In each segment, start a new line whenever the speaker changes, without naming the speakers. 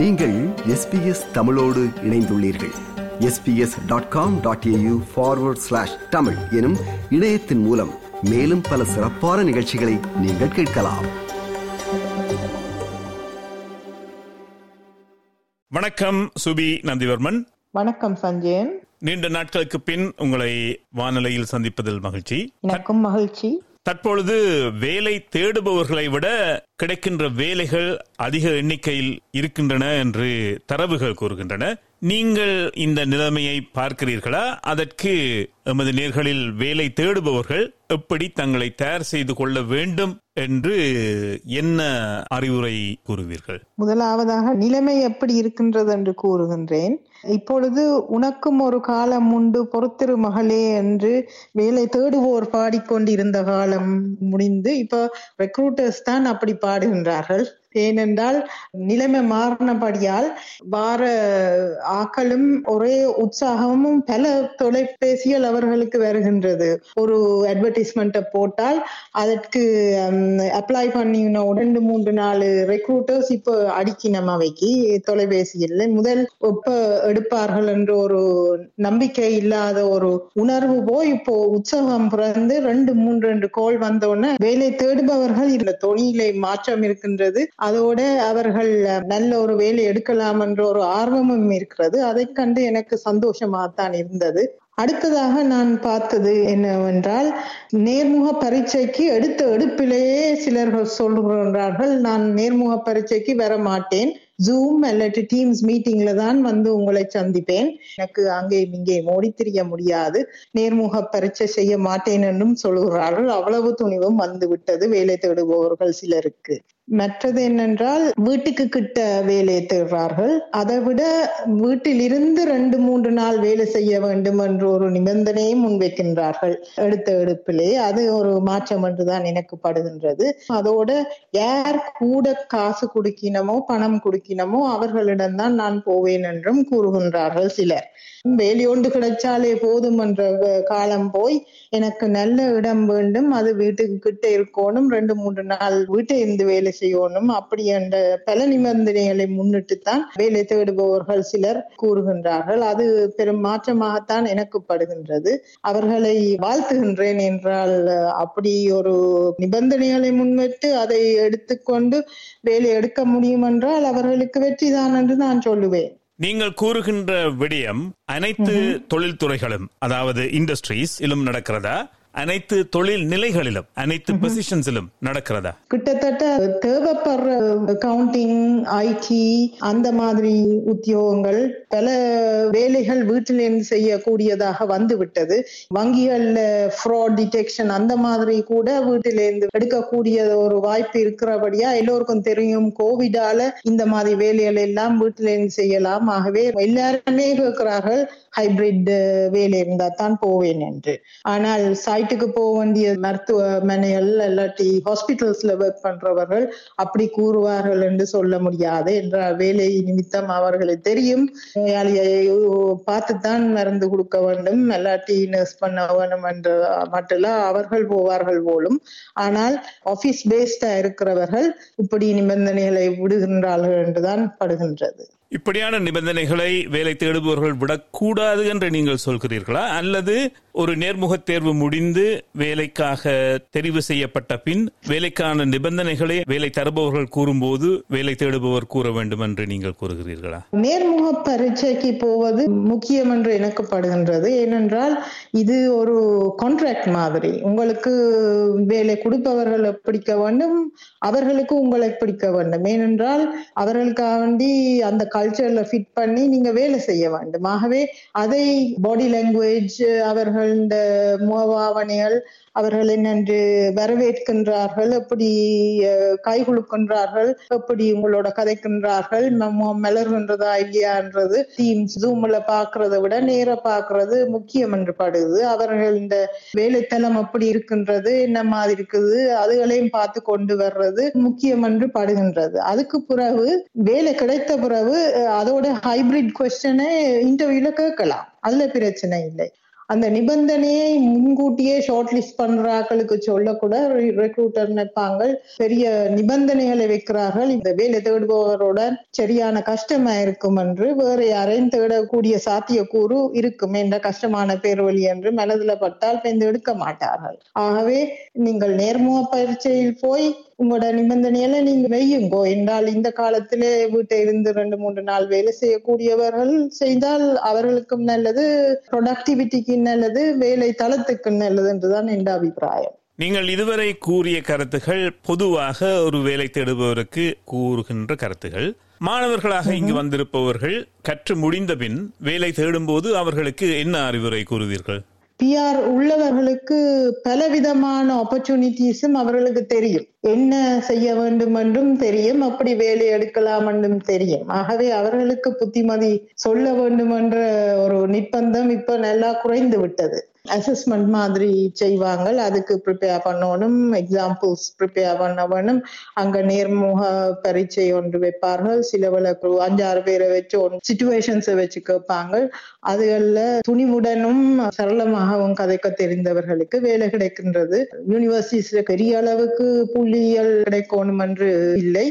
நீங்கள் எஸ்பிஎஸ் தமிழோடு இணைந்துள்ளீர்கள். SBS dot com dot AU forward slash Tamil எனும் இணையத்தின் மூலம் மேலும் பல சிறப்பான நிகழ்ச்சிகளை நீங்கள் கேட்கலாம்.
வணக்கம் சுபி நந்திவர்மன்.
வணக்கம் சஞ்சயன்.
நீண்ட நாட்களுக்கு பின் உங்களை வானொலியில் சந்திப்பதில் மகிழ்ச்சி.
எனக்கும் மகிழ்ச்சி.
தற்பொழுது வேலை தேடுபவர்களை விட கிடைக்கின்ற வேலைகள் அதிக எண்ணிக்கையில் இருக்கின்றன என்று தரவுகள் கூறுகின்றன. நீங்கள் இந்த நிலைமையை பார்க்கிறீர்களா? அதற்கு எமது நேர்களில் வேலை தேடுபவர்கள் எப்படி தங்களை தயார் செய்து கொள்ள வேண்டும் என்று என்ன அறிவுரை கூறுவீர்கள்?
முதலாவதாக நிலைமை எப்படி இருக்கின்றது என்று கூறுகின்றேன். இப்பொழுது உனக்கும் ஒரு காலம் உண்டு பொறுத்திரு மகளே என்று வேலை தேடுவோர் பாடிக்கொண்டிருந்த காலம் முடிந்து இப்ப ரெக்ரூட்டர்ஸ் தான் அப்படி பாடுகின்றார்கள். ஏனென்றால் நிலைமை மாறினபடியால் வார ஆக்களும் ஒரே உற்சாகமும் பல தொலைபேசிகள் அவர்களுக்கு வருகின்றது. ஒரு அட்வர்டைஸ்மெண்ட்டை போட்டால் அதற்கு அப்ளை பண்ணின ரெண்டு மூன்று நாலு ரெக்ரூட்டர்ஸ் இப்போ அடிக்கணும் அவைக்கு தொலைபேசியில். முதல் ஒப்ப எடுப்பார்கள் என்ற ஒரு நம்பிக்கை இல்லாத ஒரு உணர்வு போய் இப்போ உற்சாகம் பிறந்து ரெண்டு மூன்று ரெண்டு கோல் வந்தோடனே வேலை தேடுபவர்கள் இந்த தொழிலை மாற்றம் இருக்கின்றது. அதோட அவர்கள் நல்ல ஒரு வேலை எடுக்கலாம் என்ற ஒரு ஆர்வமும் இருக்கிறது. அதை கண்டு எனக்கு சந்தோஷமாகத்தான் இருந்தது. அடுத்ததாக நான் பார்த்தது என்னவென்றால் நேர்முக பரீட்சைக்கு எடுத்த எடுப்பிலேயே சிலர்கள் சொல்கிறார்கள் நான் நேர்முக பரீட்சைக்கு வர மாட்டேன் ஜூம் அல்லது டீம்ஸ் மீட்டிங்ல தான் வந்து உங்களை சந்திப்பேன். எனக்கு அங்கேயும் இங்கேயும் ஓடி திரிய முடியாது. நேர்முக பரீட்சை செய்ய மாட்டேன் என்றும் சொல்கிறார்கள். அவ்வளவு துணிவும் வந்து விட்டது வேலை தேடுபவர்கள் சிலருக்கு. மற்றது என்னென்றால் வீட்டுக்கு கிட்ட வேலையை தேடுறார்கள் அதை விட வீட்டில் இருந்து ரெண்டு மூன்று நாள் வேலை செய்ய வேண்டும் என்ற ஒரு நிபந்தனையை முன்வைக்கின்றார்கள். எடுத்த எடுப்பிலே அது ஒரு மாற்றம் என்றுதான் எனக்கு படுகின்றது அதோட யார் கூட காசு குடுக்கினமோ பணம் குடுக்கினமோ அவர்களிடம்தான் நான் போவேன் என்றும் கூறுகின்றார்கள் சிலர். வேலையொண்டு கிடைச்சாலே போதும் என்ற காலம் போய் எனக்கு நல்ல இடம் வேண்டும் அது வீட்டுக்கு கிட்ட இருக்கணும் ரெண்டு மூன்று நாள் வீட்டை இருந்து வேலை செய்யணும். அப்படி என்ற பல நிபந்தனைகளை முன்னிட்டு தான் வேலை தேடுபவர்கள் சிலர் கூறுகின்றார்கள். அது பெரும் மாற்றமாகத்தான் எனக்கு படுகின்றது. அவர்களை வாழ்த்துகின்றேன் என்றால் அப்படி ஒரு நிபந்தனைகளை முன்வைத்து அதை எடுத்துக்கொண்டு வேலை எடுக்க முடியும் என்றால் அவர்களுக்கு வெற்றிதான் என்று நான் சொல்லுவேன்.
நீங்கள் கூறுகின்ற விடயம் அனைத்து தொழில்துறைகளும் அதாவது இண்டஸ்ட்ரீஸ் இலும் நடக்கிறதா? அனைத்து தொழில் நிலைகளிலும் அனைத்து பொசிஷன்ஸிலும் நடக்கிறதா?
கிட்டத்தட்ட தேவைப்படுற அக்கவுண்டிங் ஐடி அந்த மாதிரி உத்தியோகங்கள் பல வேலைகள் வீட்டிலிருந்து செய்யக்கூடியதாக வந்து விட்டது வங்கிகள்ல ஃப்ராட் டிடெக்ஷன் அந்த மாதிரி கூட வீட்டிலிருந்து எடுக்கக்கூடிய ஒரு வாய்ப்பு இருக்கிறபடியா எல்லோருக்கும் தெரியும். கோவிடால இந்த மாதிரி வேலைகள் எல்லாம் வீட்டிலிருந்து செய்யலாம். ஆகவே எல்லாருமே கேட்கிறார்கள் ஹைபிரிட் uh, வேலை இருந்தா தான் போவேன் என்று. ஆனால் சைட்டுக்கு போக வேண்டிய மருத்துவமனைகள் இல்லாட்டி ஹாஸ்பிட்டல்ஸ்ல ஒர்க் பண்றவர்கள் அப்படி கூறுவார்கள் என்று சொல்ல முடியாது. என்ற வேலை நிமித்தம் அவர்களுக்கு தெரியும். நோயாளியை பார்த்துத்தான் மருந்து கொடுக்க வேண்டும். இல்லாட்டி நர்ஸ் பண்ண வேண்டும் என்று மட்டும் அவர்கள் போவார்கள் போலும். ஆனால் ஆபீஸ் பேஸ்டா இருக்கிறவர்கள் இப்படி நிபந்தனைகளை விடுகின்றார்கள் என்றுதான் படுகின்றது.
இப்படியான நிபந்தனைகளை வேலை தேடுபவர்கள் விடக்கூடாது என்று நீங்கள் சொல்கிறீர்களா? அல்லது ஒரு நேர்முக தேர்வு முடிந்து வேலைக்காக தெரிவு செய்யப்பட்ட பின் வேலைக்கான நிபந்தனைகளை வேலை தருபவர்கள் கூறும்போது வேலை தேடுபவர் கூற வேண்டும் என்று நீங்கள் கூறுகிறீர்களா?
நேர்முக பரீட்சைக்கு போவது முக்கியம் என்று எனக்கு படுகின்றது ஏனென்றால் இது ஒரு கான்ட்ராக்ட் மாதிரி. உங்களுக்கு வேலை கொடுப்பவர்கள் பிடிக்க வேண்டும் அவர்களுக்கு உங்களை பிடிக்க வேண்டும். ஏனென்றால் அவர்களுக்காக வேண்டி அந்த கல்ச்சர்ல ஃபிட் பண்ணி நீங்க வேலை செய்ய வேண்டும். ஆகவே அதை பாடி லாங்குவேஜ் அவர்கள் முகவாவனைகள் அவர்களை நன்று வரவேற்கின்றார்கள். எப்படி கை குழுக்கின்றார்கள் எப்படி உங்களோட கதைக்கின்றார்கள் மலர்கின்றதா இல்லையான்றது தீம் ஜூம்ல பாக்குறத விட நேர பாக்குறது முக்கியம் என்று படுது. அவர்கள் இந்த வேலைத்தளம் எப்படி இருக்கின்றது என்ன மாதிரி இருக்குது அதுகளையும் பார்த்து கொண்டு வர்றது முக்கியம் என்று படுகின்றது. அதுக்கு பிறகு வேலை கிடைத்த பிறகு அதோட ஹைபிரிட் கொஸ்டனை இன்டர்வியூல கேட்கலாம். அதுல பிரச்சனை இல்லை. அந்த நிபந்தனையை முன்கூட்டியே ஷார்ட் லிஸ்ட் பண்றாக்களுக்கு சொல்லக்கூட ரெக்ரூட்டர் நினைப்பாங்க பெரிய நிபந்தனைகளை வைக்கிறார்கள். இந்த வேலை தேடுபவரோட சரியான கஷ்டமா இருக்கும் என்று வேற யாரையும் தேடக்கூடிய சாத்தியக்கூறு இருக்கும் என்ற கஷ்டமான பேர் வழி என்று மனதில் பட்டால் பெந்து எடுக்க மாட்டார்கள். ஆகவே நீங்கள் நேர்முக பயிற்சியில் போய் உங்களோட நிபந்தனையில நீங்க வையுங்கோ? என்றால் இந்த காலத்திலே வீட்டை இருந்து ரெண்டு மூன்று நாள் வேலை செய்யக்கூடியவர்கள் செய்தால் அவர்களுக்கும் நல்லது ப்ரொடக்டிவிட்டிக்கு நல்லது வேலை தளத்துக்கு நல்லது என்றுதான் என்ற அபிப்பிராயம்.
நீங்கள் இதுவரை கூறிய கருத்துகள் பொதுவாக ஒரு வேலை தேடுபவருக்கு கூறுகின்ற கருத்துகள். மாணவர்களாக இங்கு வந்திருப்பவர்கள் கற்று முடிந்த பின் வேலை தேடும்போது அவர்களுக்கு என்ன அறிவுரை கூறுவீர்கள்?
பிஆர் உள்ளவர்களுக்கு பலவிதமான ஆப்பர்ச்சுனிட்டிஸும் அவர்களுக்கு தெரியும். என்ன செய்ய வேண்டும் என்றும் தெரியும். அப்படி வேலை எடுக்கலாம் என்றும் தெரியும். ஆகவே அவர்களுக்கு புத்திமதி சொல்ல வேண்டும் என்ற ஒரு நிர்பந்தம் இப்ப நல்லா குறைந்து விட்டது. அசஸ்மெண்ட் மாதிரி செய்வாங்க அதுக்கு ப்ரிப்பேர் பண்ணணும். எக்ஸாம்பிள்ஸ் ப்ரிப்பேர் பண்ண வேணும் அங்க நேர்முக பரீட்சை ஒன்று வைப்பார்கள். சிலவள அஞ்சாறு பேரை வச்சு ஒன்று சுச்சுவேஷன்ஸை வச்சு கேட்பாங்க அதுகள்ல துணிவுடனும் சரளமாகவும் கதைக்க தெரிந்தவர்களுக்கு வேலை கிடைக்கின்றது. யூனிவர்சிட்டிஸ்ல பெரிய அளவுக்கு புள்ளியல் கிடைக்கணும் என்று இல்லை.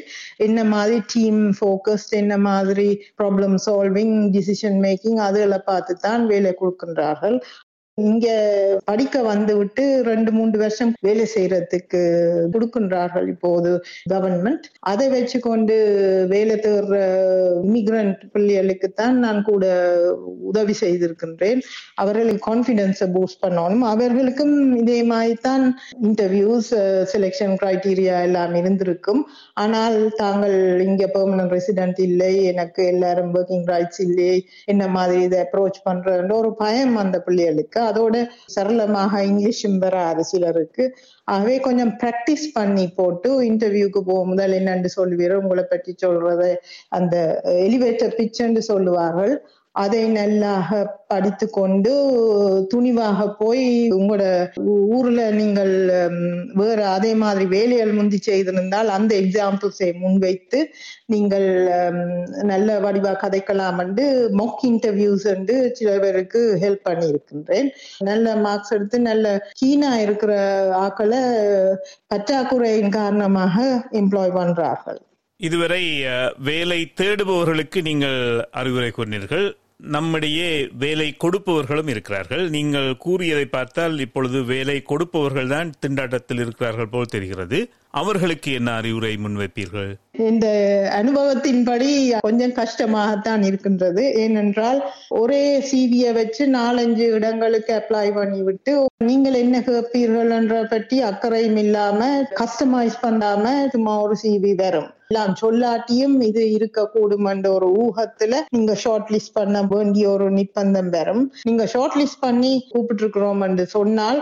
என்ன மாதிரி டீம் ஃபோக்கஸ்ட் என்ன மாதிரி ப்ராப்ளம் சால்விங் டிசிஷன் மேக்கிங் அதுகளை பார்த்து தான் வேலை கொடுக்கின்றார்கள். இங்க படிக்க வந்து விட்டு ரெண்டு மூன்று வருஷம் வேலை செய்யறதுக்கு கொடுக்கின்றார்கள் இப்போது கவர்மெண்ட் அதை வச்சு கொண்டு வேலை தேடுற இமிகிரண்ட் பிள்ளைகளுக்கு தான் நான் கூட உதவி செய்திருக்கின்றேன். அவர்களுக்கு கான்பிடன்ஸை பூஸ்ட் பண்ணணும். அவர்களுக்கும் இதே மாதிரி தான் இன்டர்வியூஸ் செலெக்ஷன் கிரைட்டீரியா எல்லாம் இருந்திருக்கும். ஆனால் தாங்கள் இங்க பெர்மனன்ட் ரெசிடென்ட் இல்லை எனக்கு எல்லாரும் ஒர்க்கிங் ரைட்ஸ் இல்லை என்ன மாதிரி இதை அப்ரோச் பண்றன்ற ஒரு பயம் அந்த பிள்ளைகளுக்கு அதோட சரளமாக இங்கிலீஷும் வராது சிலருக்கு ஆகவே கொஞ்சம் ப்ராக்டிஸ் பண்ணி போட்டு இன்டர்வியூக்கு போகும் முதல் என்னன்னு சொல்லுவீரோ உங்களை பற்றி சொல்றதை அந்த எலிவேட்டர் பிச்சுன்னு சொல்லுவார்கள். அதை நல்லாக படித்து கொண்டு துணிவாக போய் உங்களோட ஊர்ல நீங்கள் வேற அதே மாதிரி வேலைகள் முந்தி செய்திருந்தால் அந்த எக்ஸாம்பிள்ஸை முன்வைத்து நீங்கள் நல்ல வடிவா கதைக்கலாம் என்று மொக் இன்டர்வியூஸ் என்று சில பேருக்கு ஹெல்ப் பண்ணி இருக்கின்றேன் நல்ல மார்க்ஸ் எடுத்து நல்ல கீனா இருக்கிற ஆக்களை பற்றாக்குறையின் காரணமாக எம்ப்ளாய் பண்றார்கள்.
இதுவரை வேலை தேடுபவர்களுக்கு நீங்கள் அறிவுரை கூறினீர்கள். நம்மிடையே வேலை கொடுப்பவர்களும் இருக்கிறார்கள். நீங்கள் கூறியதை பார்த்தால் இப்பொழுது வேலை கொடுப்பவர்கள் தான் திண்டாட்டத்தில் இருக்கிறார்கள் போல் தெரிகிறது. அவர்களுக்கு என்ன அறிவுரை முன்வைப்பீர்கள்?
இந்த அனுபவத்தின்படி கொஞ்சம் கஷ்டமாகத்தான் இருக்கின்றது. ஏனென்றால் ஒரே சிவியை வச்சு நாலஞ்சு இடங்களுக்கு அப்ளை பண்ணிவிட்டு நீங்கள் என்ன கேட்பீர்கள் என்ற பற்றி அக்கறையும் இல்லாம கஸ்டமைஸ் பண்ணாம சும்மா ஒரு சிவி தரும். எல்லாம் சொல்லாட்டியும் இது இருக்கக்கூடும் என்ற ஒரு ஊகத்துல நீங்க ஷார்ட் லிஸ்ட் பண்ண வேண்டிய ஒரு நிர்பந்தம் பெறும். நீங்க ஷார்ட் லிஸ்ட் பண்ணி கூப்பிட்டு இருக்கிறோம் என்று சொன்னால்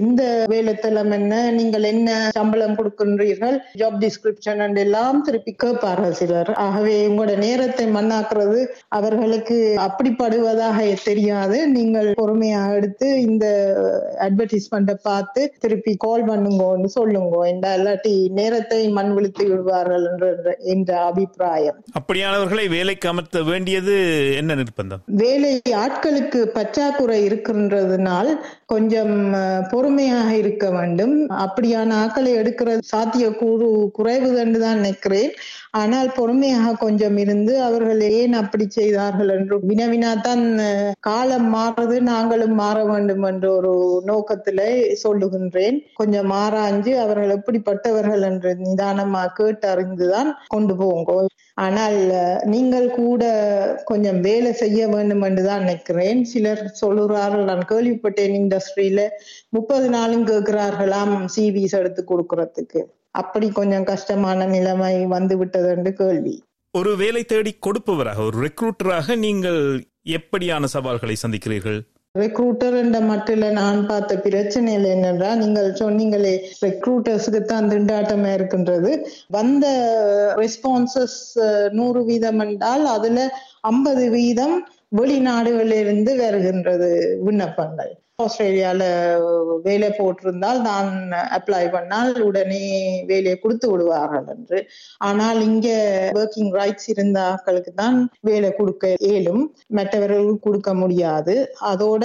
எந்த வேலைத்தளம் என்ன நீங்கள் என்ன சம்பளம் கொடுக்கின்றீர்கள் ஜாப் டிஸ்கிரிப்ஷன் எல்லாம் திருப்பி கேட்பார்கள் சிலர். ஆகவே உங்களோட நேரத்தை மண்ணாக்குறது அவர்களுக்கு அப்படிப்படுவதாக தெரியாது. நீங்கள் பொறுமையாக எடுத்து இந்த அட்வர்டைஸ்மெண்ட்டை பார்த்து திருப்பி கால் பண்ணுங்கன்னு சொல்லுங்க. இல்லாட்டி நேரத்தை மண் விழுத்து விடுவார்கள் என்ற என்ற அபிப்பிராயம்.
அப்படியானவர்களை வேலைக்கு அமர்த்த வேண்டியது என்ன நிர்பந்தம்?
வேலை ஆட்களுக்கு பற்றாக்குறை இருக்கின்றதுனால் கொஞ்சம் பொறுமையாக இருக்க வேண்டும். அப்படியான ஆக்களை எடுக்கிற சாத்திய கூறு குறைவு தான் நினைக்கிறேன். ஆனால் பொறுமையாக கொஞ்சம் இருந்து அவர்கள் ஏன் அப்படி செய்தார்கள் என்று வினவினாத்தான் காலம் மாறது நாங்களும் மாற வேண்டும் என்ற ஒரு நோக்கத்திலே சொல்லுகின்றேன். கொஞ்சம் ஆராய்ஞ்சு அவர்கள் எப்படிப்பட்டவர்கள் என்று நிதானமா கேட்டு அறிந்துதான் கொண்டு போங்க ஆனால் நீங்கள் கூட கொஞ்சம் வேலை செய்ய வேண்டும் என்று தான் நினைக்கிறேன். சிலர் சொல்லுறார்கள் நான் கேள்விப்பட்டேன் இண்டஸ்ட்ரியில முப்பது நாளும் கேட்கிறார்களாம் சிவிஸ் எடுத்து கொடுக்கறதுக்கு. அப்படி கொஞ்சம் கஷ்டமான நிலைமை வந்து விட்டது என்று கேள்வி.
ஒரு வேலை தேடி கொடுப்பவராக ஒரு ரெக்ரூட்டராக நீங்கள் எப்படியான சவால்களை சந்திக்கிறீர்கள்?
ரெக்ரூட்டர் என்ற மட்டில நான் பார்த்த பிரச்சனைகள் என்னென்றா நீங்கள் சொன்னீங்களே ரெக்ரூட்டர்ஸுக்கு தான் திண்டாட்டமா இருக்கின்றது. வந்த ரெஸ்பான்சஸ் நூறு வீதம் என்றால் அதுல ஐம்பது வீதம் வெளிநாடுகளிலிருந்து வருகின்றது விண்ணப்பங்கள். ஆஸ்திரேலியால வேலை போட்டிருந்தால் நான் அப்ளை பண்ணால் உடனே வேலையை கொடுத்து விடுவார்கள் என்று. ஆனால் இங்க ஒர்க்கிங் ரைட்ஸ் இருந்த ஆட்களுக்கு தான் வேலை கொடுக்க இயலும். மற்றவர்களுக்கு கொடுக்க முடியாது. அதோட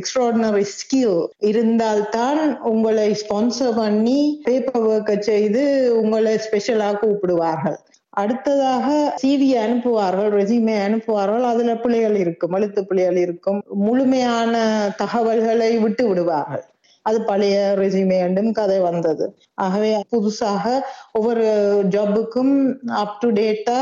எக்ஸ்ட்ராடினரி ஸ்கில் இருந்தால்தான் உங்களை ஸ்பான்சர் பண்ணி பேப்பர் ஒர்க்கை செய்து உங்களை ஸ்பெஷலா கூப்பிடுவார்கள். அடுத்ததாக சிவி அனுப்புவார்கள் ரெசியூமே அனுப்புவார்கள். அதுல பிள்ளைகள் இருக்கும் எழுத்து பிள்ளைகள் இருக்கும். முழுமையான தகவல்களை விட்டு விடுவார்கள். அது பழைய ரெசியூமே என்றும் கதை வந்தது. ஆகவே புதுசாக ஒவ்வொரு ஜாபுக்கும் அப் டு டேட்டா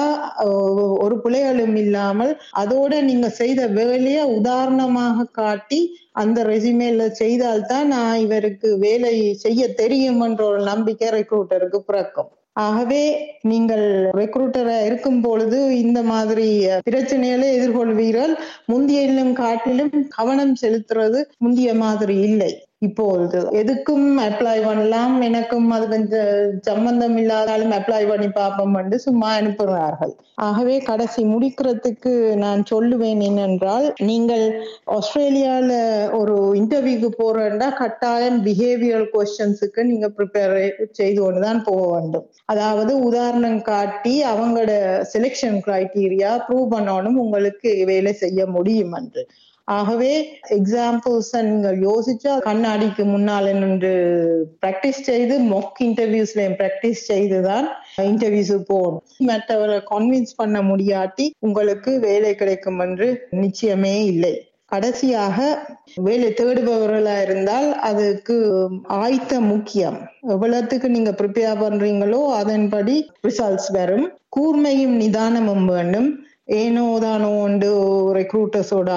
ஒரு பிள்ளைகளும் இல்லாமல் அதோட நீங்க செய்த வேலையை உதாரணமாக காட்டி அந்த ரெசியூமேல செய்தால்தான் நான் இவருக்கு வேலை செய்ய தெரியும் என்ற ஒரு நம்பிக்கை ரெக்ரூட்டருக்கு பிறக்கும். ஆகவே நீங்கள் ரெக்ரூட்டரா இருக்கும் பொழுது இந்த மாதிரி பிரச்சனைகளை எதிர்கொள்வீர்கள். முந்தியிலும் காட்டிலும் கவனம் செலுத்துறது முந்திய மாதிரி இல்லை. இப்போது எதுக்கும் அப்ளை பண்ணலாம் எனக்கும் அது கொஞ்சம் சம்பந்தம் இல்லாதாலும் அப்ளை பண்ணி பார்ப்போம் என்று சும்மா அனுப்புகிறார்கள். ஆகவே கடைசி முடிக்கிறதுக்கு நான் சொல்லுவேன் என்னென்றால் நீங்கள் ஆஸ்திரேலியால ஒரு இன்டர்வியூக்கு போறேன்னா கட்டாயம் பிஹேவியர் கொஸ்டின்ஸுக்கு நீங்க ப்ரிப்பேர் செய்து கொண்டுதான் போக வேண்டும். அதாவது உதாரணம் காட்டி அவங்களோட செலெக்ஷன் கிரைட்டீரியா ப்ரூவ் பண்ணணும் உங்களுக்கு வேலை செய்ய முடியும் என்று. ஆகவே எக்ஸாம்பிள்ஸ் நீங்கள் யோசிச்சா கண்ணாடிக்கு முன்னால் நின்று பிராக்டிஸ் செய்து மொக் இன்டர்வியூஸ்லயும் பிராக்டிஸ் செய்துதான் இன்டர்வியூஸுக்கு போகணும். மற்றவரை கன்வின்ஸ் பண்ண முடியாட்டி உங்களுக்கு வேலை கிடைக்கும் என்று நிச்சயமே இல்லை. கடைசியாக வேலை தேடுபவர்களா இருந்தால் அதுக்கு ஆயத்த முக்கியம். எவ்வளவுக்கு நீங்க ப்ரிப்பேர் பண்றீங்களோ அதன்படி ரிசல்ட்ஸ் வரும். கூர்மையும் நிதானமும் வேண்டும். ஏனோ தானோ உண்டு ரெக்ரூட்டர்ஸோட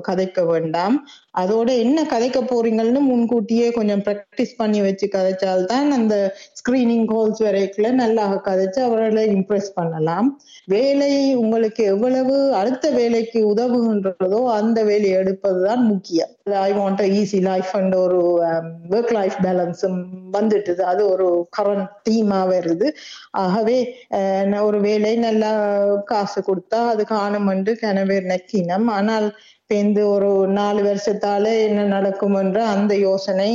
கதைக்க வேண்டாம் அதோட என்ன கதைக்க போறீங்கன்னு முன்கூட்டியே கொஞ்சம் ப்ராக்டிஸ் பண்ணி வச்சு கதைச்சால்தான் அந்த ஸ்கிரீனிங் ஹோல்ஸ் வரைக்குள்ள நல்லா கதைச்சு அவர்களை இம்ப்ரெஸ் பண்ணலாம். வேலை உங்களுக்கு எவ்வளவு அடுத்த வேலைக்கு உதவுகின்றதோ அந்த வேலையை எடுப்பதுதான் முக்கியம். I want easy life and ஒரு ஒர்க் லைஃப் பேலன்ஸும் வந்துட்டுது. அது ஒரு கரண்ட் தீமா வருது. ஆகவே ஒரு வேலை நல்லா காசு கொடுத்தா அது காணும் என்று கனவே நக்கினம் ஆனால் பேந்து ஒரு நாலு வருஷத்தால என்ன நடக்கும் என்ற அந்த யோசனை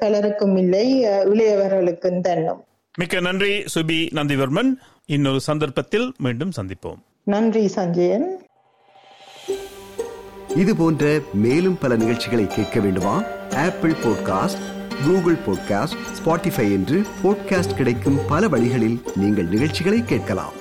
பலருக்கும் இல்லை இளையவர்களுக்கும் தன்னும்.
மிக்க நன்றி சுபி நந்திவர்மன். இன்னொரு சந்தர்ப்பத்தில் மீண்டும் சந்திப்போம்.
நன்றி சஞ்சயன்.
இது போன்ற மேலும் பல நிகழ்ச்சிகளை கேட்க வேண்டுமா? Apple podcast Google podcast Spotify என்று பாட்காஸ்ட் கிடைக்கும் பல வழிகளில் நீங்கள் நிகழ்ச்சிகளை கேட்கலாம்.